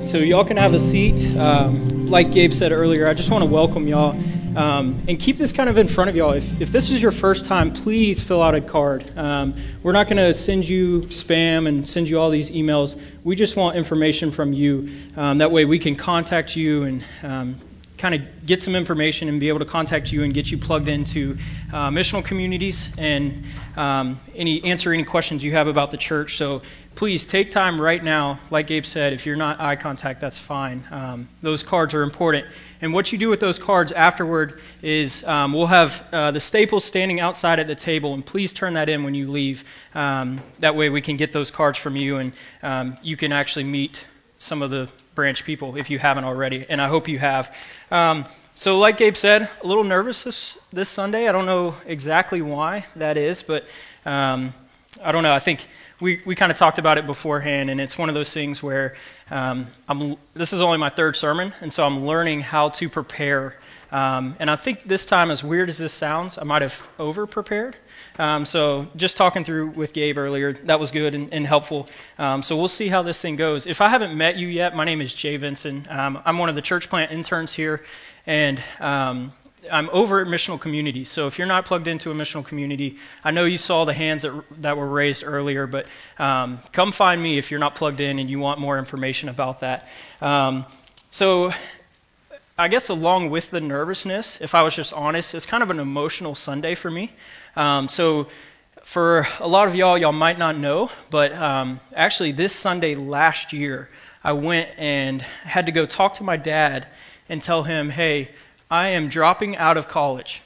So y'all can have a seat. Um, like Gabe said earlier, I just want to welcome y'all um, and keep this kind of in front of y'all. If, if this is your first time, please fill out a card. Um, we're not going to send you spam and send you all these emails. We just want information from you. Um, that way we can contact you and um, kind of get some information and be able to contact you and get you plugged into uh, missional communities and um, any answer any questions you have about the church. So please take time right now. Like Gabe said, if you're not eye contact, that's fine. Um, those cards are important. And what you do with those cards afterward is um, we'll have uh, the staples standing outside at the table, and please turn that in when you leave. Um, that way we can get those cards from you, and um, you can actually meet some of the branch people if you haven't already. And I hope you have. Um, so, like Gabe said, a little nervous this this Sunday. I don't know exactly why that is, but um, I don't know. I think we, we kind of talked about it beforehand, and it's one of those things where um, I'm, this is only my third sermon, and so I'm learning how to prepare. Um, and I think this time, as weird as this sounds, I might have over prepared. Um, so just talking through with Gabe earlier, that was good and, and helpful. Um, so we'll see how this thing goes. If I haven't met you yet, my name is Jay Vinson. Um, I'm one of the church plant interns here, and um, I'm over at missional community. So if you're not plugged into a missional community, I know you saw the hands that, that were raised earlier, but um, come find me if you're not plugged in and you want more information about that. Um, so I guess along with the nervousness, if I was just honest, it's kind of an emotional Sunday for me. Um, so for a lot of y'all, y'all might not know, but um, actually this Sunday last year, I went and had to go talk to my dad and tell him, hey, I am dropping out of college.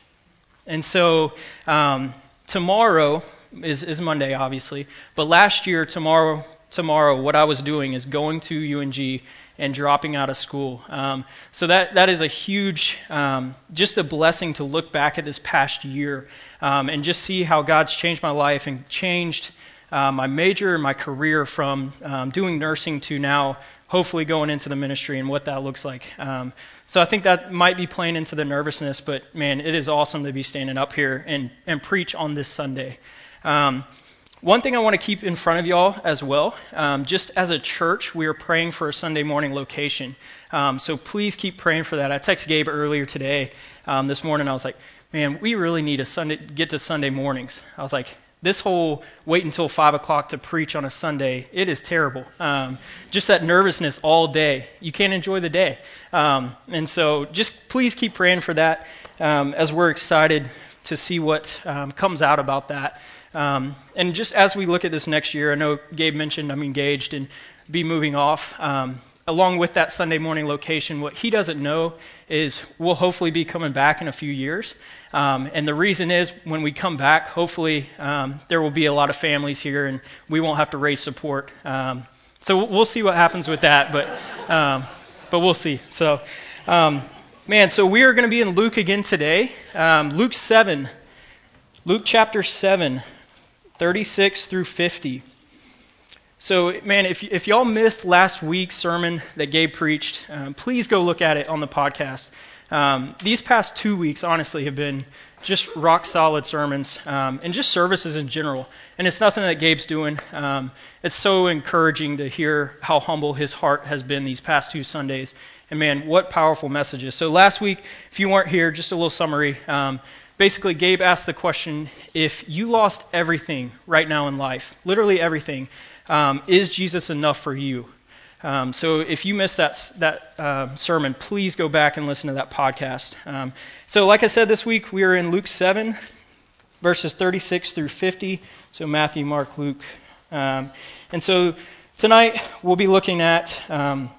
And so um, tomorrow is, is Monday, obviously, but last year, tomorrow, tomorrow, what I was doing is going to UNG and dropping out of school. Um, so that that is a huge, um, just a blessing to look back at this past year um, and just see how God's changed my life and changed uh, my major and my career from um, doing nursing to now hopefully going into the ministry and what that looks like. Um, so I think that might be playing into the nervousness, but man, it is awesome to be standing up here and, and preach on this Sunday. One thing I want to keep in front of y'all as well, um, just as a church, we are praying for a Sunday morning location. Um, so please keep praying for that. I texted Gabe earlier today, um, this morning. I was like, man, we really need a Sunday get to Sunday mornings. I was like, this whole wait until five o'clock to preach on a Sunday, it is terrible. Um, just that nervousness all day. You can't enjoy the day. Um, and so just please keep praying for that um, as we're excited to see what um, comes out about that. Um, and just as we look at this next year, I know Gabe mentioned I'm engaged and be moving off. Um, along with that Sunday morning location, what he doesn't know is we'll hopefully be coming back in a few years. Um, and the reason is when we come back, hopefully um, there will be a lot of families here and we won't have to raise support. Um, so we'll see what happens with that, but um, but we'll see. So, um, man, so we are going to be in Luke again today. Um, Luke 7, Luke chapter 7, 36 through 50. So, man, if, if y'all missed last week's sermon that Gabe preached, um, please go look at it on the podcast. Um, these past two weeks, honestly, have been just rock solid sermons um, and just services in general. And it's nothing that Gabe's doing. Um, it's so encouraging to hear how humble his heart has been these past two Sundays. And man, what powerful messages. So, last week, if you weren't here, just a little summary. Basically, Gabe asked the question if you lost everything right now in life, literally everything, um, is Jesus enough for you? Um, so if you missed that that uh, sermon, please go back and listen to that podcast. Um, so, like I said, this week we are in Luke 7, verses 36 through 50. So Matthew, Mark, Luke, um, and so tonight we'll be looking at um,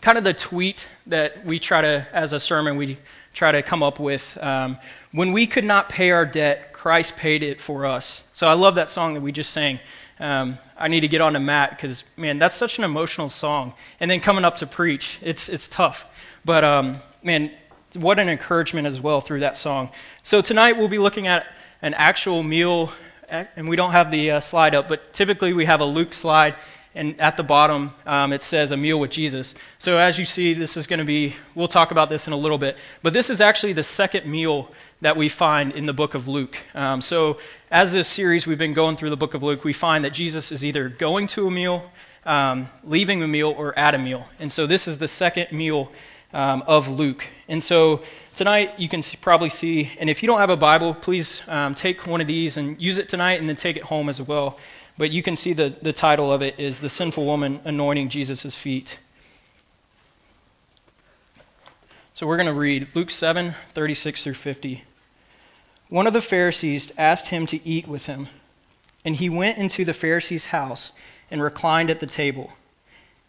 kind of the tweet that we try to, as a sermon, we try to come up with. Um, when we could not pay our debt, Christ paid it for us. So I love that song that we just sang. Um, I need to get on to Matt because man, that's such an emotional song. And then coming up to preach, it's it's tough. But um, man, what an encouragement as well through that song. So tonight we'll be looking at an actual meal, and we don't have the uh, slide up, but typically we have a Luke slide, and at the bottom um, it says a meal with Jesus. So as you see, this is going to be. We'll talk about this in a little bit, but this is actually the second meal that we find in the book of Luke. Um, so, as this series we've been going through the book of Luke, we find that Jesus is either going to a meal um, leaving a meal or at a meal. And so this is the second meal um, of Luke. And so tonight you can probably see, and if you don't have a Bible, please um, take one of these and use it tonight and then take it home as well. But you can see the, the title of it is The Sinful Woman Anointing Jesus' Feet. So we're going to read Luke 7 36 through 50. One of the Pharisees asked him to eat with him, and he went into the Pharisee's house and reclined at the table.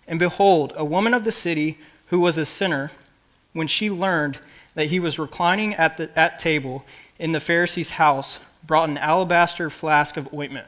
And behold, a woman of the city who was a sinner, when she learned that he was reclining at the at table in the Pharisee's house, brought an alabaster flask of ointment.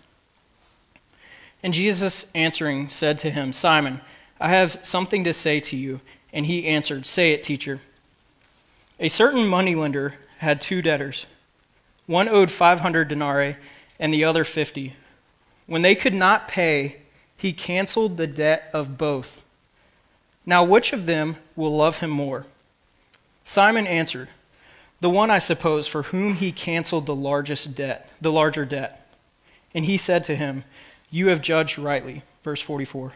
And Jesus answering said to him, Simon, I have something to say to you. And he answered, Say it, teacher. A certain moneylender had two debtors. One owed 500 denarii and the other 50. When they could not pay, he canceled the debt of both. Now, which of them will love him more? Simon answered, The one, I suppose, for whom he canceled the largest debt, the larger debt. And he said to him, You have judged rightly. Verse 44.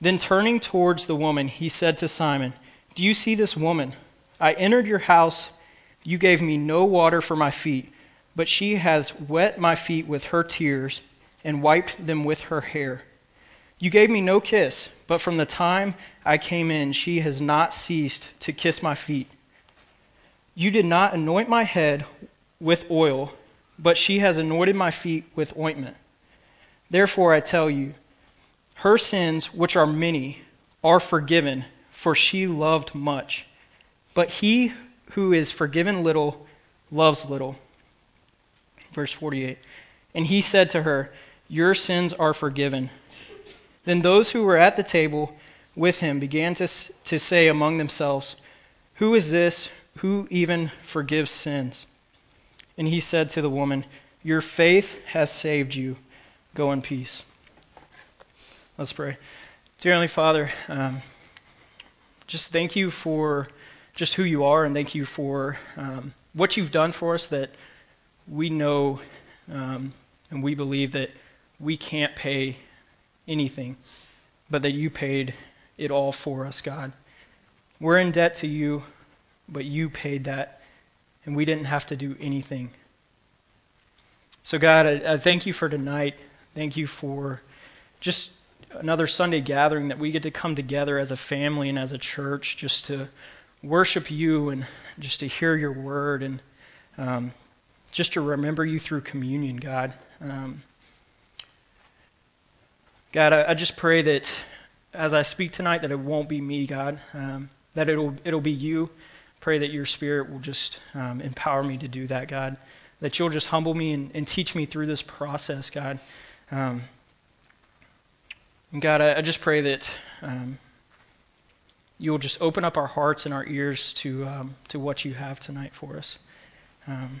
Then turning towards the woman, he said to Simon, Do you see this woman? I entered your house. You gave me no water for my feet, but she has wet my feet with her tears and wiped them with her hair. You gave me no kiss, but from the time I came in, she has not ceased to kiss my feet. You did not anoint my head with oil, but she has anointed my feet with ointment. Therefore, I tell you, her sins, which are many, are forgiven, for she loved much. But he who is forgiven little loves little. Verse 48. And he said to her, Your sins are forgiven. Then those who were at the table with him began to, to say among themselves, Who is this who even forgives sins? And he said to the woman, Your faith has saved you. Go in peace. Let's pray. Dear Heavenly Father, um, just thank you for just who you are, and thank you for um, what you've done for us that we know um, and we believe that we can't pay anything, but that you paid it all for us, God. We're in debt to you, but you paid that, and we didn't have to do anything. So, God, I, I thank you for tonight. Thank you for just another Sunday gathering that we get to come together as a family and as a church just to worship you and just to hear your word and um, just to remember you through communion, God. Um, God, I, I, just pray that as I speak tonight, that it won't be me, God, um, that it'll it'll be you. Pray that your Spirit will just um, empower me to do that, God. That you'll just humble me and, and teach me through this process, God. Um, and God, I, I, just pray that um, you will just open up our hearts and our ears to um, to what you have tonight for us. Um,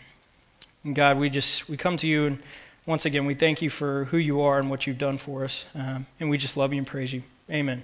and God, we just we come to you and once again we thank you for who you are and what you've done for us, um, and we just love you and praise you. Amen.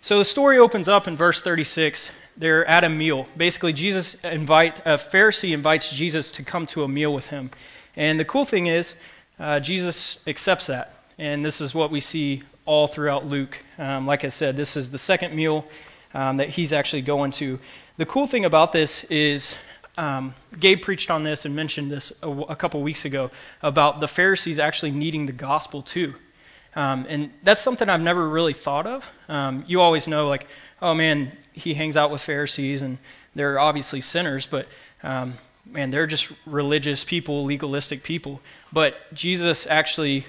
So the story opens up in verse 36. They're at a meal. Basically, Jesus invite a Pharisee invites Jesus to come to a meal with him, and the cool thing is, uh, Jesus accepts that. And this is what we see all throughout Luke. Um, like I said, this is the second meal um, that he's actually going to. The cool thing about this is um, Gabe preached on this and mentioned this a, a, couple weeks ago about the Pharisees actually needing the gospel too. Um, and that's something I've never really thought of. Um, you always know, like, oh man, he hangs out with Pharisees and they're obviously sinners, but um, man, they're just religious people, legalistic people. But Jesus actually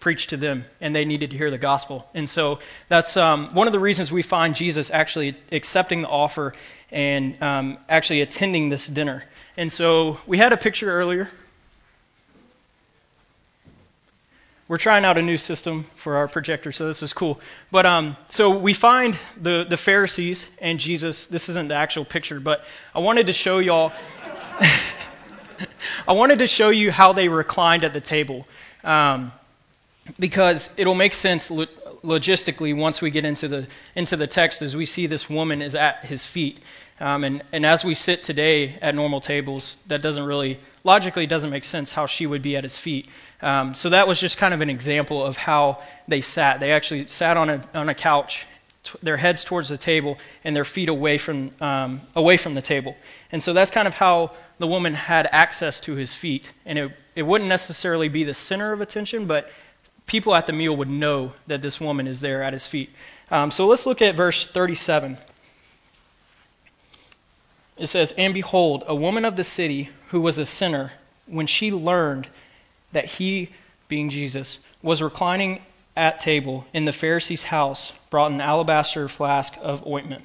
preached to them, and they needed to hear the gospel. And so that's um, one of the reasons we find Jesus actually accepting the offer and um, actually attending this dinner. And so we had a picture earlier. we're trying out a new system for our projector, so this is cool. But um, so we find the the Pharisees and Jesus. This isn't the actual picture, but I wanted to show y'all. I wanted to show you how they reclined at the table, um, because it'll make sense lo- logistically once we get into the into the text as we see this woman is at his feet. Um, and, and as we sit today at normal tables, that doesn't really, logically, doesn't make sense how she would be at his feet. Um, so that was just kind of an example of how they sat. They actually sat on a, on a couch, their heads towards the table and their feet away from, um, away from the table. And so that's kind of how the woman had access to his feet. And it, it wouldn't necessarily be the center of attention, but people at the meal would know that this woman is there at his feet. Um, so let's look at verse 37 it says, And behold, a woman of the city who was a sinner, when she learned that he, being Jesus, was reclining at table in the Pharisee's house, brought an alabaster flask of ointment.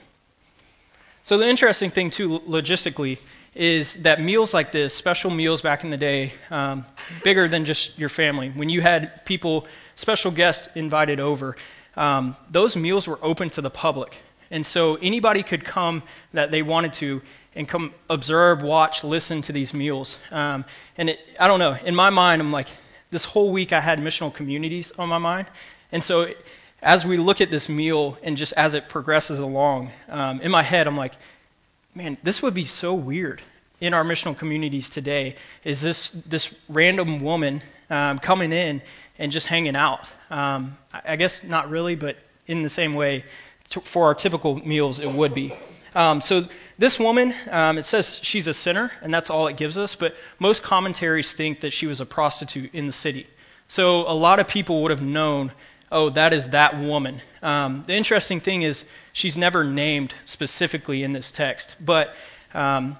So the interesting thing, too, logistically, is that meals like this, special meals back in the day, um, bigger than just your family, when you had people, special guests invited over, um, those meals were open to the public. And so anybody could come that they wanted to and come observe, watch, listen to these meals. Um, and it, I don't know, in my mind, I'm like, this whole week I had missional communities on my mind. And so as we look at this meal and just as it progresses along, um, in my head, I'm like, man, this would be so weird in our missional communities today. Is this this random woman um, coming in and just hanging out? Um, I guess not really, but in the same way, for our typical meals, it would be. Um, so this woman, um, it says she's a sinner, and that's all it gives us, but most commentaries think that she was a prostitute in the city. So a lot of people would have known, oh, that is that woman. Um, the interesting thing is she's never named specifically in this text, but um,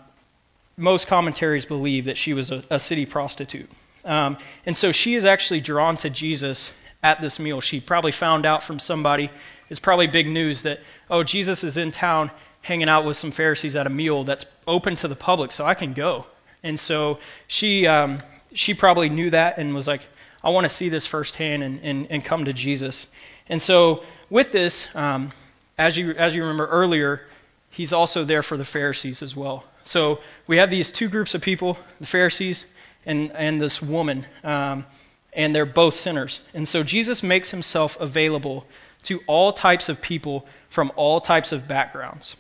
most commentaries believe that she was a, a city prostitute. Um, and so she is actually drawn to Jesus at this meal. She probably found out from somebody. It's probably big news that, oh, Jesus is in town hanging out with some Pharisees at a meal that's open to the public, so I can go. And so she um, she probably knew that and was like, I want to see this firsthand and, and, and come to Jesus. And so with this, um, as you as you remember earlier, he's also there for the Pharisees as well. So we have these two groups of people, the Pharisees and and this woman, um, and they're both sinners. And so Jesus makes himself available to all types of people from all types of backgrounds.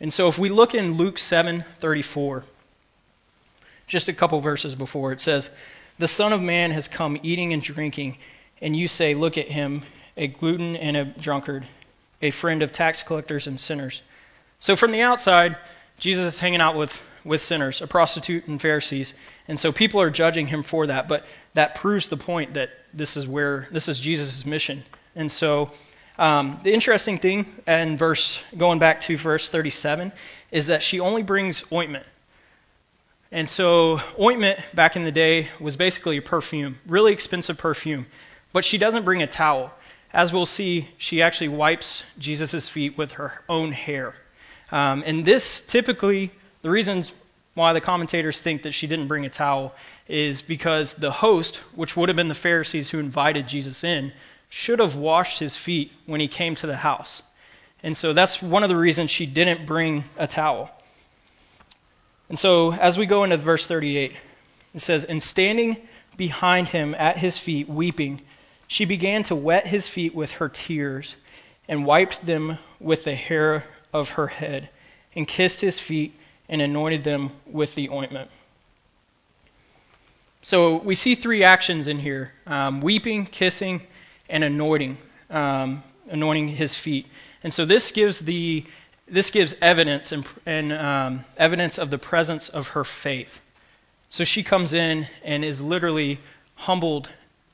And so if we look in Luke 7:34, just a couple verses before, it says, "The Son of Man has come eating and drinking, and you say, look at him, a glutton and a drunkard, a friend of tax collectors and sinners." So from the outside, Jesus is hanging out with with sinners, a prostitute and Pharisees. And so people are judging him for that, but that proves the point that this is where this is Jesus' mission. And so um, the interesting thing, and verse going back to verse 37, is that she only brings ointment. And so ointment back in the day was basically a perfume, really expensive perfume. But she doesn't bring a towel. As we'll see, she actually wipes Jesus' feet with her own hair. Um, and this typically, the reasons why the commentators think that she didn't bring a towel is because the host, which would have been the Pharisees who invited Jesus in, should have washed his feet when he came to the house. And so that's one of the reasons she didn't bring a towel. And so as we go into verse 38, it says, And standing behind him at his feet, weeping, she began to wet his feet with her tears, and wiped them with the hair of her head, and kissed his feet, and anointed them with the ointment. So we see three actions in here um, weeping, kissing, and anointing, um, anointing his feet. And so this gives the this gives evidence and, and um, evidence of the presence of her faith. So she comes in and is literally humbled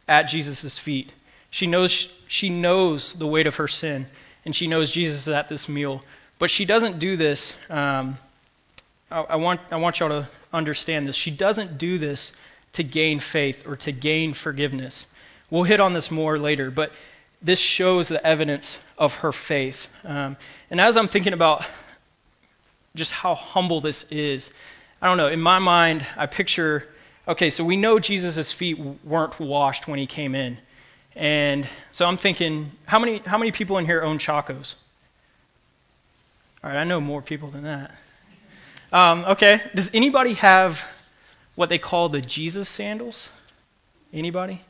at Jesus' feet. She knows she knows the weight of her sin, and she knows Jesus is at this meal. But she doesn't do this. Um, I, I want I want y'all to understand this. She doesn't do this to gain faith or to gain forgiveness. We'll hit on this more later, but this shows the evidence of her faith. Um, and as I'm thinking about just how humble this is, I don't know, in my mind, I picture Okay, so we know Jesus' feet weren't washed when he came in. And so I'm thinking, how many, how many people in here own Chacos? All right, I know more people than that. Um, okay, does anybody have what they call the Jesus sandals? Anybody?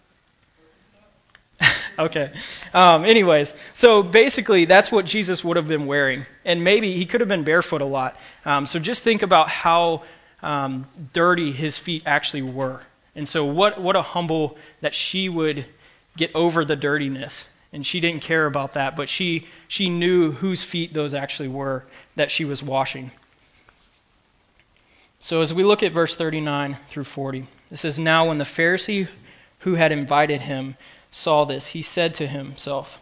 okay. Um, anyways, so basically, that's what Jesus would have been wearing. And maybe he could have been barefoot a lot. Um, so just think about how um, dirty his feet actually were. And so, what, what a humble that she would get over the dirtiness. And she didn't care about that, but she, she knew whose feet those actually were that she was washing. So, as we look at verse 39 through 40, it says, Now when the Pharisee who had invited him saw this, he said to himself,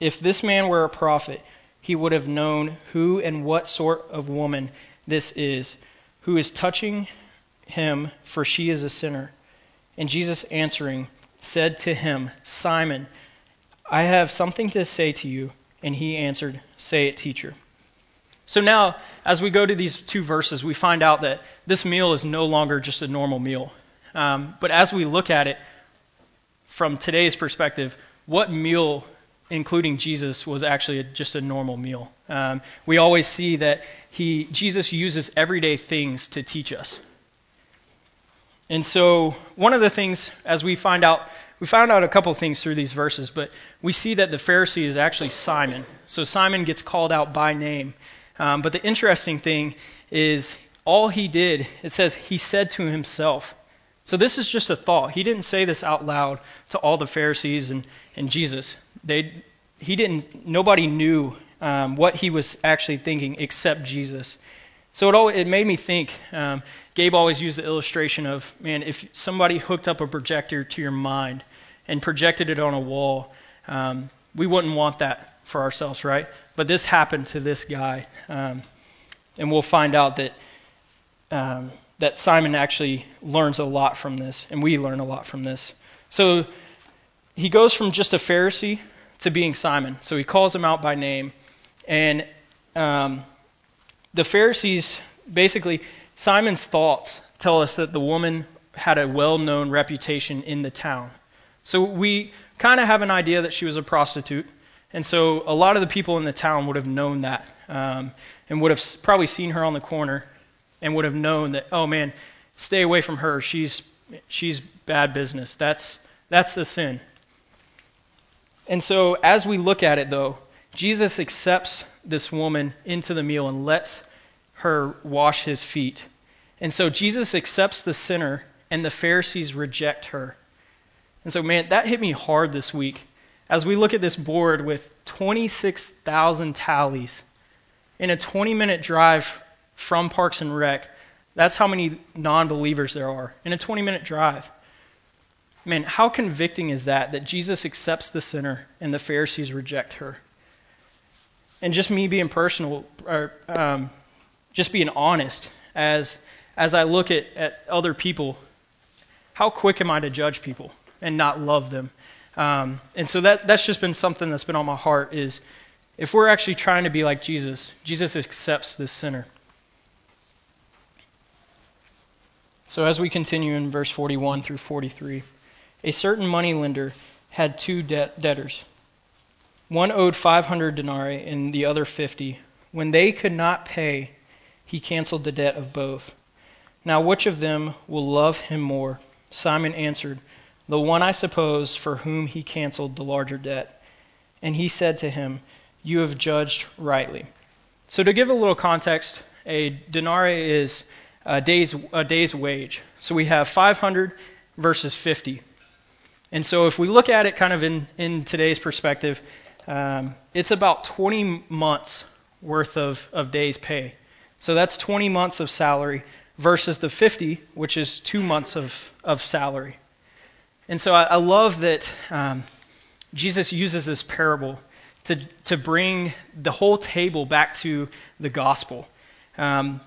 If this man were a prophet, he would have known who and what sort of woman this is, who is touching him, for she is a sinner. And Jesus answering said to him, Simon, I have something to say to you. And he answered, Say it, teacher. So now, as we go to these two verses, we find out that this meal is no longer just a normal meal. Um, but as we look at it from today's perspective, what meal, including Jesus, was actually a, just a normal meal? Um, we always see that he, Jesus uses everyday things to teach us. And so, one of the things, as we find out, we found out a couple of things through these verses, but we see that the Pharisee is actually Simon. So, Simon gets called out by name. Um, but the interesting thing is, all he did, it says, he said to himself. So, this is just a thought. He didn't say this out loud to all the Pharisees and, and Jesus. They, he didn't, nobody knew um, what he was actually thinking except Jesus. So it, always, it made me think. Um, Gabe always used the illustration of, man, if somebody hooked up a projector to your mind and projected it on a wall, um, we wouldn't want that for ourselves, right? But this happened to this guy, um, and we'll find out that um, that Simon actually learns a lot from this, and we learn a lot from this. So he goes from just a Pharisee to being Simon. So he calls him out by name, and um, the Pharisees basically, Simon's thoughts tell us that the woman had a well known reputation in the town. So we kind of have an idea that she was a prostitute. And so a lot of the people in the town would have known that um, and would have probably seen her on the corner and would have known that, oh man, stay away from her. She's, she's bad business. That's, that's a sin. And so as we look at it, though, Jesus accepts this woman into the meal and lets her wash his feet. And so Jesus accepts the sinner, and the Pharisees reject her. And so, man, that hit me hard this week. As we look at this board with 26,000 tallies in a 20 minute drive from Parks and Rec, that's how many non believers there are in a 20 minute drive. Man, how convicting is that that Jesus accepts the sinner and the Pharisees reject her? and just me being personal, or um, just being honest, as as I look at, at other people, how quick am I to judge people and not love them? Um, and so that that's just been something that's been on my heart is if we're actually trying to be like Jesus, Jesus accepts this sinner. So as we continue in verse 41 through 43, a certain money lender had two de- debtors. One owed 500 denarii and the other 50. When they could not pay, he canceled the debt of both. Now, which of them will love him more? Simon answered, The one, I suppose, for whom he canceled the larger debt. And he said to him, You have judged rightly. So, to give a little context, a denarii is a day's, a day's wage. So, we have 500 versus 50. And so, if we look at it kind of in, in today's perspective, um, it's about 20 months worth of, of days' pay. So that's 20 months of salary versus the 50, which is two months of, of salary. And so I, I love that um, Jesus uses this parable to, to bring the whole table back to the gospel. Um,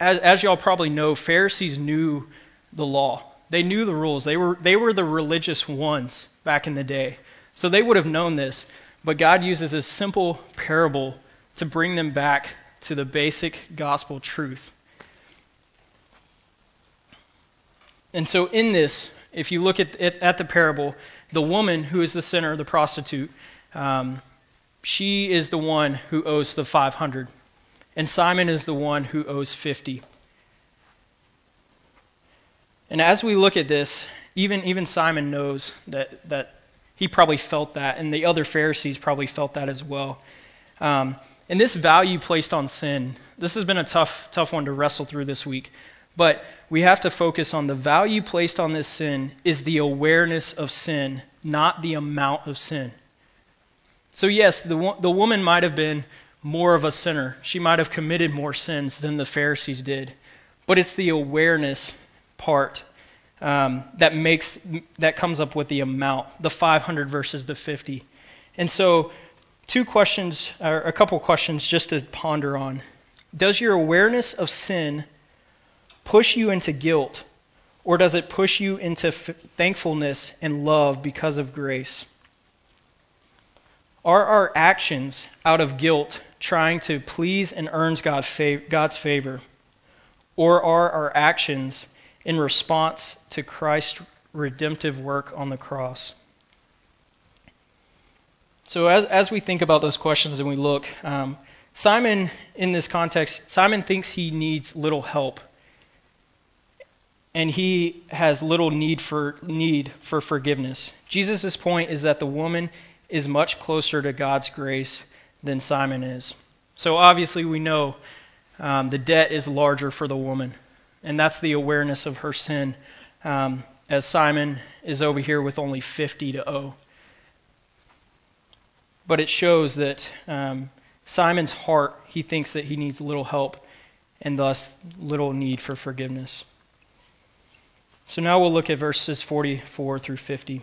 as, as y'all probably know, Pharisees knew the law. They knew the rules. They were, they were the religious ones back in the day. So they would have known this, but God uses a simple parable to bring them back to the basic gospel truth. and so, in this, if you look at, at the parable, the woman who is the sinner, the prostitute, um, she is the one who owes the 500, and Simon is the one who owes 50. And as we look at this, even even Simon knows that that he probably felt that, and the other Pharisees probably felt that as well. Um, and this value placed on sin, this has been a tough tough one to wrestle through this week. But we have to focus on the value placed on this sin is the awareness of sin, not the amount of sin. So, yes, the, the woman might have been more of a sinner. She might have committed more sins than the Pharisees did. But it's the awareness part um, that makes that comes up with the amount, the 500 versus the 50. And so, two questions, or a couple questions just to ponder on. Does your awareness of sin push you into guilt, or does it push you into f- thankfulness and love because of grace? Are our actions out of guilt trying to please and earn God's favor? Or are our actions in response to Christ's redemptive work on the cross? So, as, as we think about those questions and we look, um, Simon, in this context, Simon thinks he needs little help and he has little need for need for forgiveness. Jesus' point is that the woman is much closer to God's grace than Simon is. So obviously we know um, the debt is larger for the woman, and that's the awareness of her sin. Um, as Simon is over here with only 50 to owe. But it shows that um, Simon's heart, he thinks that he needs little help and thus little need for forgiveness. So now we'll look at verses 44 through 50.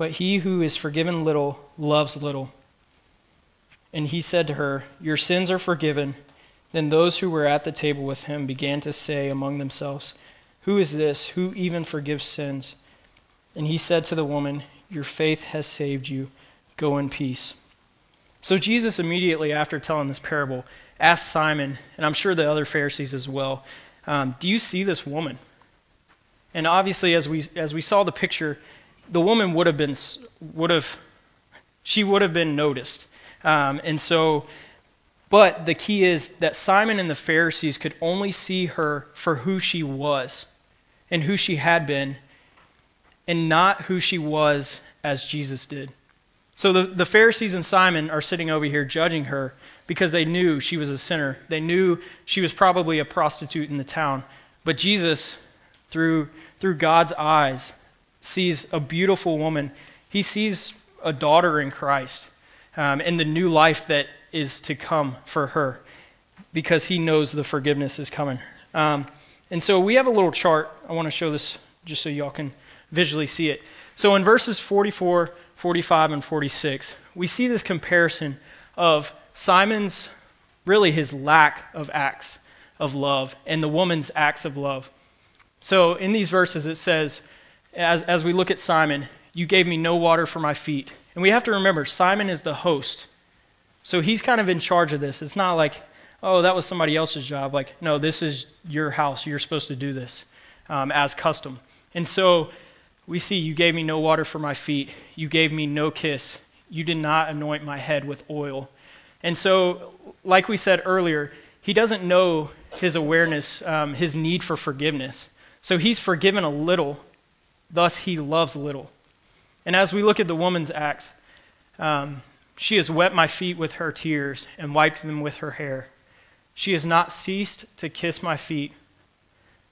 But he who is forgiven little loves little. And he said to her, Your sins are forgiven. Then those who were at the table with him began to say among themselves, Who is this who even forgives sins? And he said to the woman, Your faith has saved you. Go in peace. So Jesus immediately after telling this parable asked Simon, and I'm sure the other Pharisees as well, um, do you see this woman? And obviously, as we as we saw the picture, the woman would have been would have she would have been noticed. Um, and so, but the key is that Simon and the Pharisees could only see her for who she was and who she had been, and not who she was as Jesus did. So the, the Pharisees and Simon are sitting over here judging her because they knew she was a sinner. They knew she was probably a prostitute in the town. But Jesus, through, through God's eyes, sees a beautiful woman. He sees a daughter in Christ um, and the new life that is to come for her because he knows the forgiveness is coming. Um, and so we have a little chart. I want to show this just so y'all can visually see it. So in verses 44, 45, and 46, we see this comparison of Simon's really his lack of acts of love and the woman's acts of love. So in these verses it says, as, as we look at Simon, you gave me no water for my feet. And we have to remember, Simon is the host. So he's kind of in charge of this. It's not like, oh, that was somebody else's job. Like, no, this is your house. You're supposed to do this um, as custom. And so we see, you gave me no water for my feet. You gave me no kiss. You did not anoint my head with oil. And so, like we said earlier, he doesn't know his awareness, um, his need for forgiveness. So he's forgiven a little, thus he loves little. And as we look at the woman's acts, um, she has wet my feet with her tears and wiped them with her hair. She has not ceased to kiss my feet.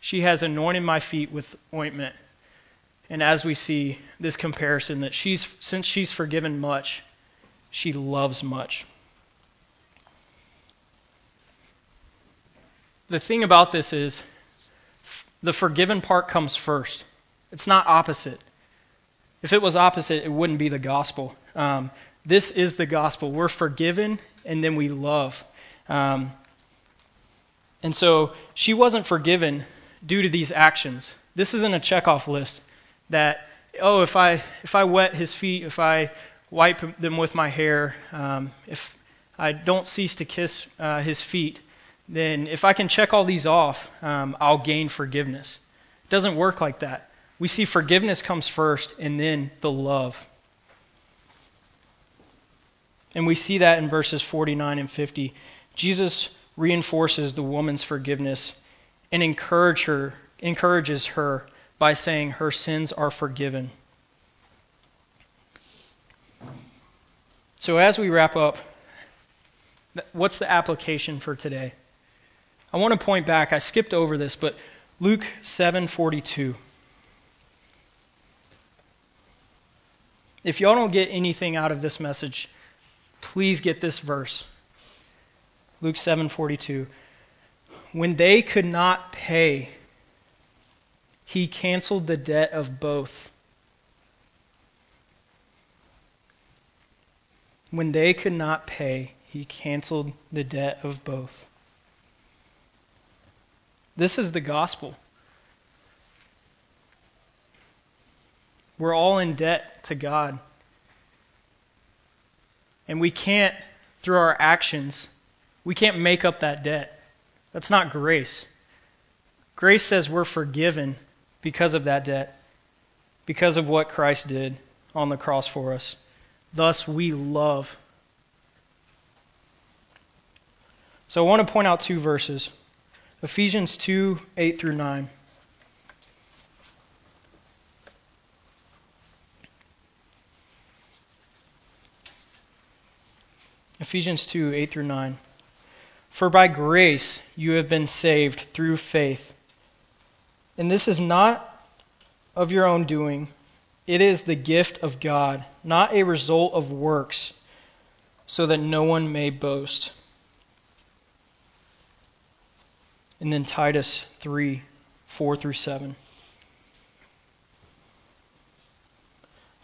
She has anointed my feet with ointment. And as we see this comparison, that she's since she's forgiven much, she loves much. the thing about this is the forgiven part comes first. It's not opposite. If it was opposite, it wouldn't be the gospel. Um, this is the gospel. We're forgiven and then we love. Um, and so she wasn't forgiven due to these actions. This isn't a checkoff list that, oh, if I, if I wet his feet, if I wipe them with my hair, um, if I don't cease to kiss uh, his feet, then if I can check all these off, um, I'll gain forgiveness. It doesn't work like that. We see forgiveness comes first and then the love. And we see that in verses 49 and 50. Jesus reinforces the woman's forgiveness and encourage her, encourages her by saying her sins are forgiven. So, as we wrap up, what's the application for today? I want to point back. I skipped over this, but Luke 7:42. If y'all don't get anything out of this message, please get this verse. Luke 7:42. When they could not pay, he canceled the debt of both. When they could not pay, he canceled the debt of both. This is the gospel. We're all in debt to God. And we can't, through our actions, we can't make up that debt. That's not grace. Grace says we're forgiven because of that debt, because of what Christ did on the cross for us. Thus, we love. So I want to point out two verses Ephesians 2 8 through 9. Ephesians 2 8 through 9. For by grace you have been saved through faith. And this is not of your own doing, it is the gift of God, not a result of works, so that no one may boast. And then Titus 3 4 through 7.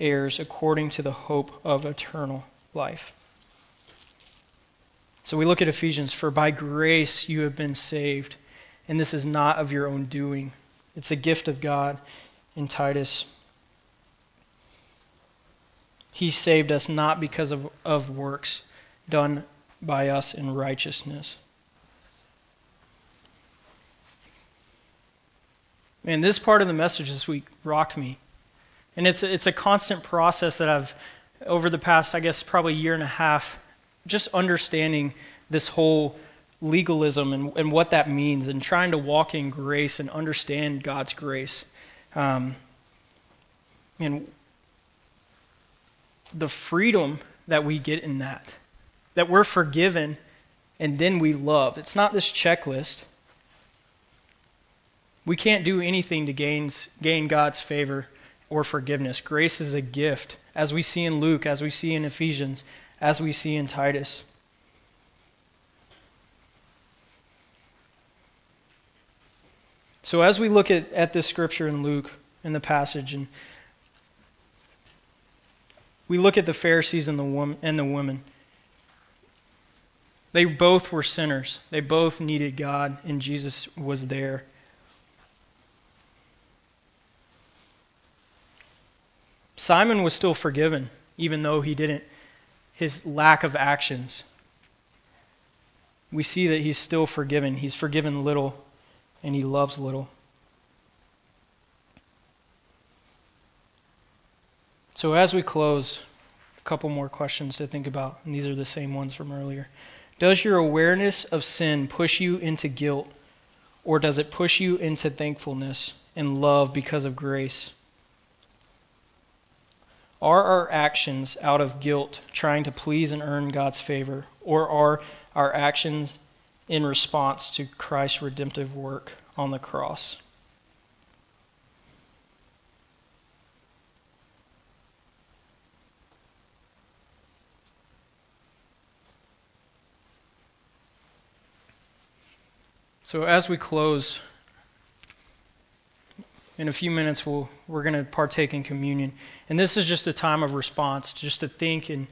heirs according to the hope of eternal life. So we look at Ephesians for by grace you have been saved, and this is not of your own doing. It's a gift of God in Titus. He saved us not because of, of works done by us in righteousness. Man, this part of the message this week rocked me. And it's it's a constant process that I've over the past, I guess, probably year and a half, just understanding this whole legalism and, and what that means, and trying to walk in grace and understand God's grace. Um, and the freedom that we get in that, that we're forgiven and then we love. It's not this checklist. We can't do anything to gain, gain God's favor or forgiveness. Grace is a gift, as we see in Luke, as we see in Ephesians, as we see in Titus. So, as we look at, at this scripture in Luke, in the passage, and we look at the Pharisees and the, woman, and the women, they both were sinners. They both needed God, and Jesus was there. Simon was still forgiven, even though he didn't, his lack of actions. We see that he's still forgiven. He's forgiven little, and he loves little. So, as we close, a couple more questions to think about, and these are the same ones from earlier. Does your awareness of sin push you into guilt, or does it push you into thankfulness and love because of grace? Are our actions out of guilt, trying to please and earn God's favor, or are our actions in response to Christ's redemptive work on the cross? So, as we close, in a few minutes, we'll, we're going to partake in communion. And this is just a time of response, just to think and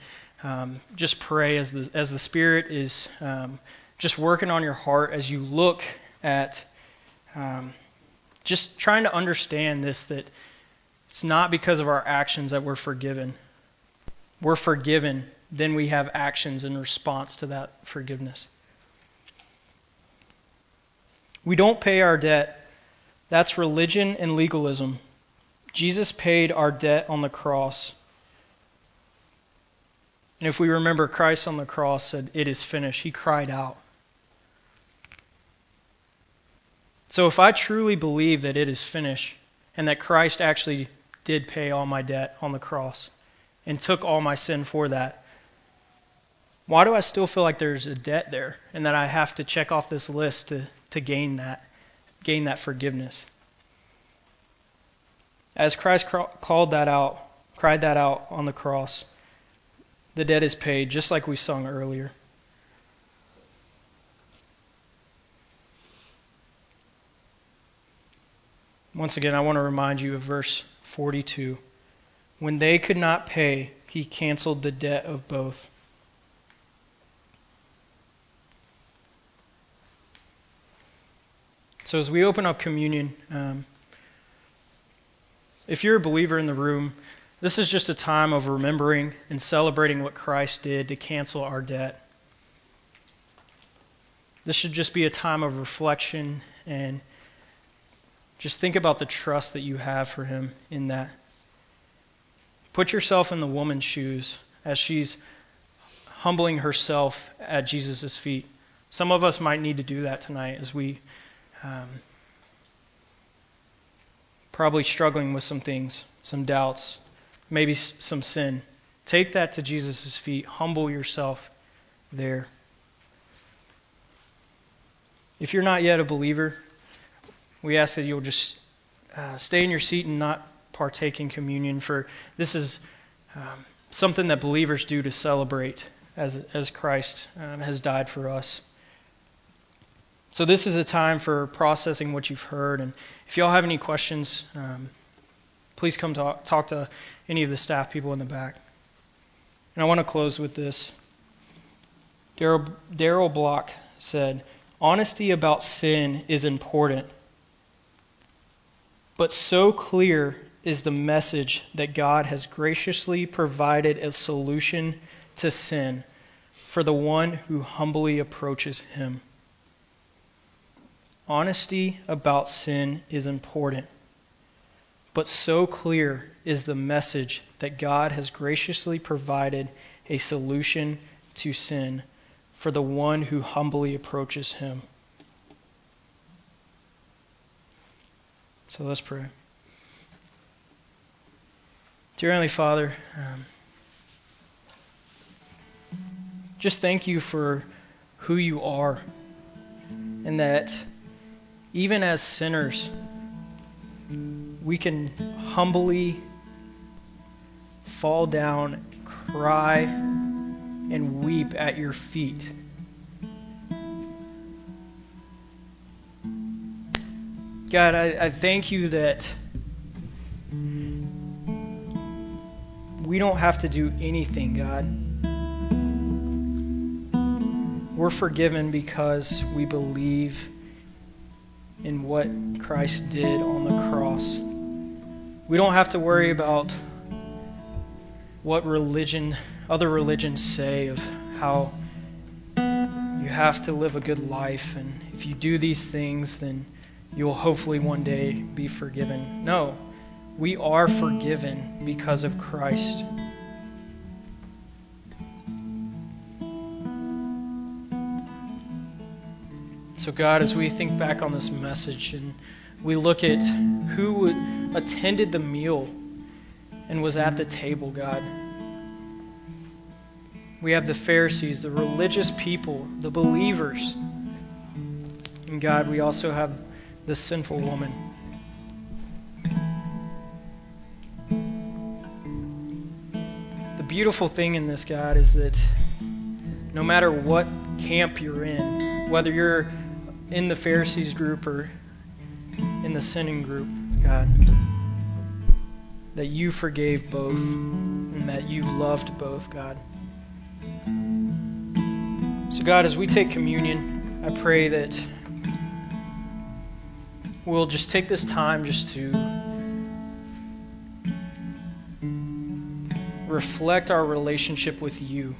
um, just pray as the, as the Spirit is um, just working on your heart as you look at um, just trying to understand this that it's not because of our actions that we're forgiven. We're forgiven, then we have actions in response to that forgiveness. We don't pay our debt. That's religion and legalism. Jesus paid our debt on the cross. And if we remember, Christ on the cross said, It is finished. He cried out. So if I truly believe that it is finished and that Christ actually did pay all my debt on the cross and took all my sin for that, why do I still feel like there's a debt there and that I have to check off this list to to gain that, gain that forgiveness. As Christ called that out, cried that out on the cross, the debt is paid, just like we sung earlier. Once again, I want to remind you of verse 42. When they could not pay, he canceled the debt of both. So as we open up communion, um, if you're a believer in the room, this is just a time of remembering and celebrating what Christ did to cancel our debt. This should just be a time of reflection and just think about the trust that you have for Him in that. Put yourself in the woman's shoes as she's humbling herself at Jesus' feet. Some of us might need to do that tonight as we um, probably struggling with some things, some doubts, maybe some sin. Take that to Jesus' feet. Humble yourself there. If you're not yet a believer, we ask that you'll just uh, stay in your seat and not partake in communion. For this is um, something that believers do to celebrate as as Christ um, has died for us. So this is a time for processing what you've heard. And if y'all have any questions, um, please come talk, talk to any of the staff people in the back. And I want to close with this. Darrell Bock said, Honesty about sin is important, but so clear is the message that God has graciously provided a solution to sin for the one who humbly approaches Him. Honesty about sin is important, but so clear is the message that God has graciously provided a solution to sin for the one who humbly approaches Him. So let's pray. Dear Heavenly Father, um, just thank you for who you are and that even as sinners, we can humbly fall down, cry, and weep at your feet. God, I, I thank you that we don't have to do anything, God. We're forgiven because we believe in what Christ did on the cross. We don't have to worry about what religion, other religions say of how you have to live a good life, and if you do these things, then you'll hopefully one day be forgiven. No, we are forgiven because of Christ. So, God, as we think back on this message and We look at who attended the meal and was at the table, God. We have the Pharisees, the religious people, the believers. And God, we also have the sinful woman. The beautiful thing in this, God, is that no matter what camp you're in, whether you're in the Pharisees group or in the sinning group, God, that you forgave both and that you loved both, God. So, God, as we take communion, I pray that we'll just take this time just to reflect our relationship with you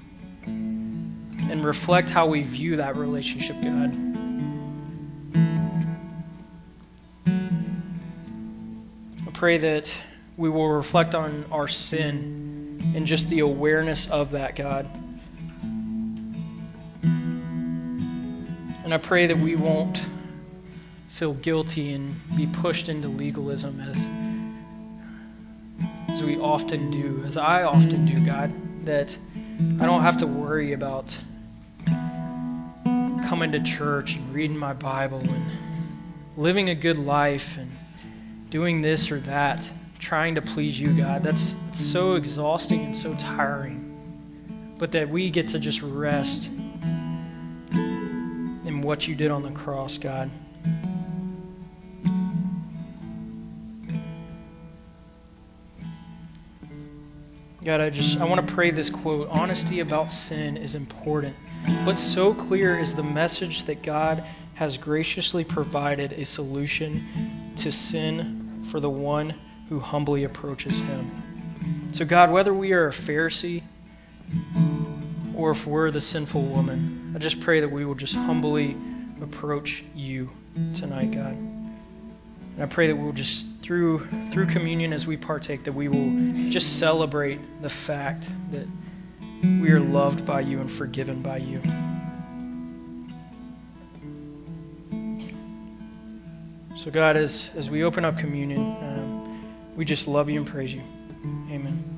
and reflect how we view that relationship, God. Pray that we will reflect on our sin and just the awareness of that, God. And I pray that we won't feel guilty and be pushed into legalism as as we often do, as I often do, God, that I don't have to worry about coming to church and reading my Bible and living a good life and doing this or that, trying to please you, God. That's so exhausting and so tiring. But that we get to just rest in what you did on the cross, God. God, I just I want to pray this quote. Honesty about sin is important, but so clear is the message that God has graciously provided a solution to sin for the one who humbly approaches him. So God, whether we are a Pharisee or if we're the sinful woman, I just pray that we will just humbly approach you tonight, God. And I pray that we'll just through through communion as we partake that we will just celebrate the fact that we are loved by you and forgiven by you. So God, as as we open up communion, um, we just love you and praise you. Amen.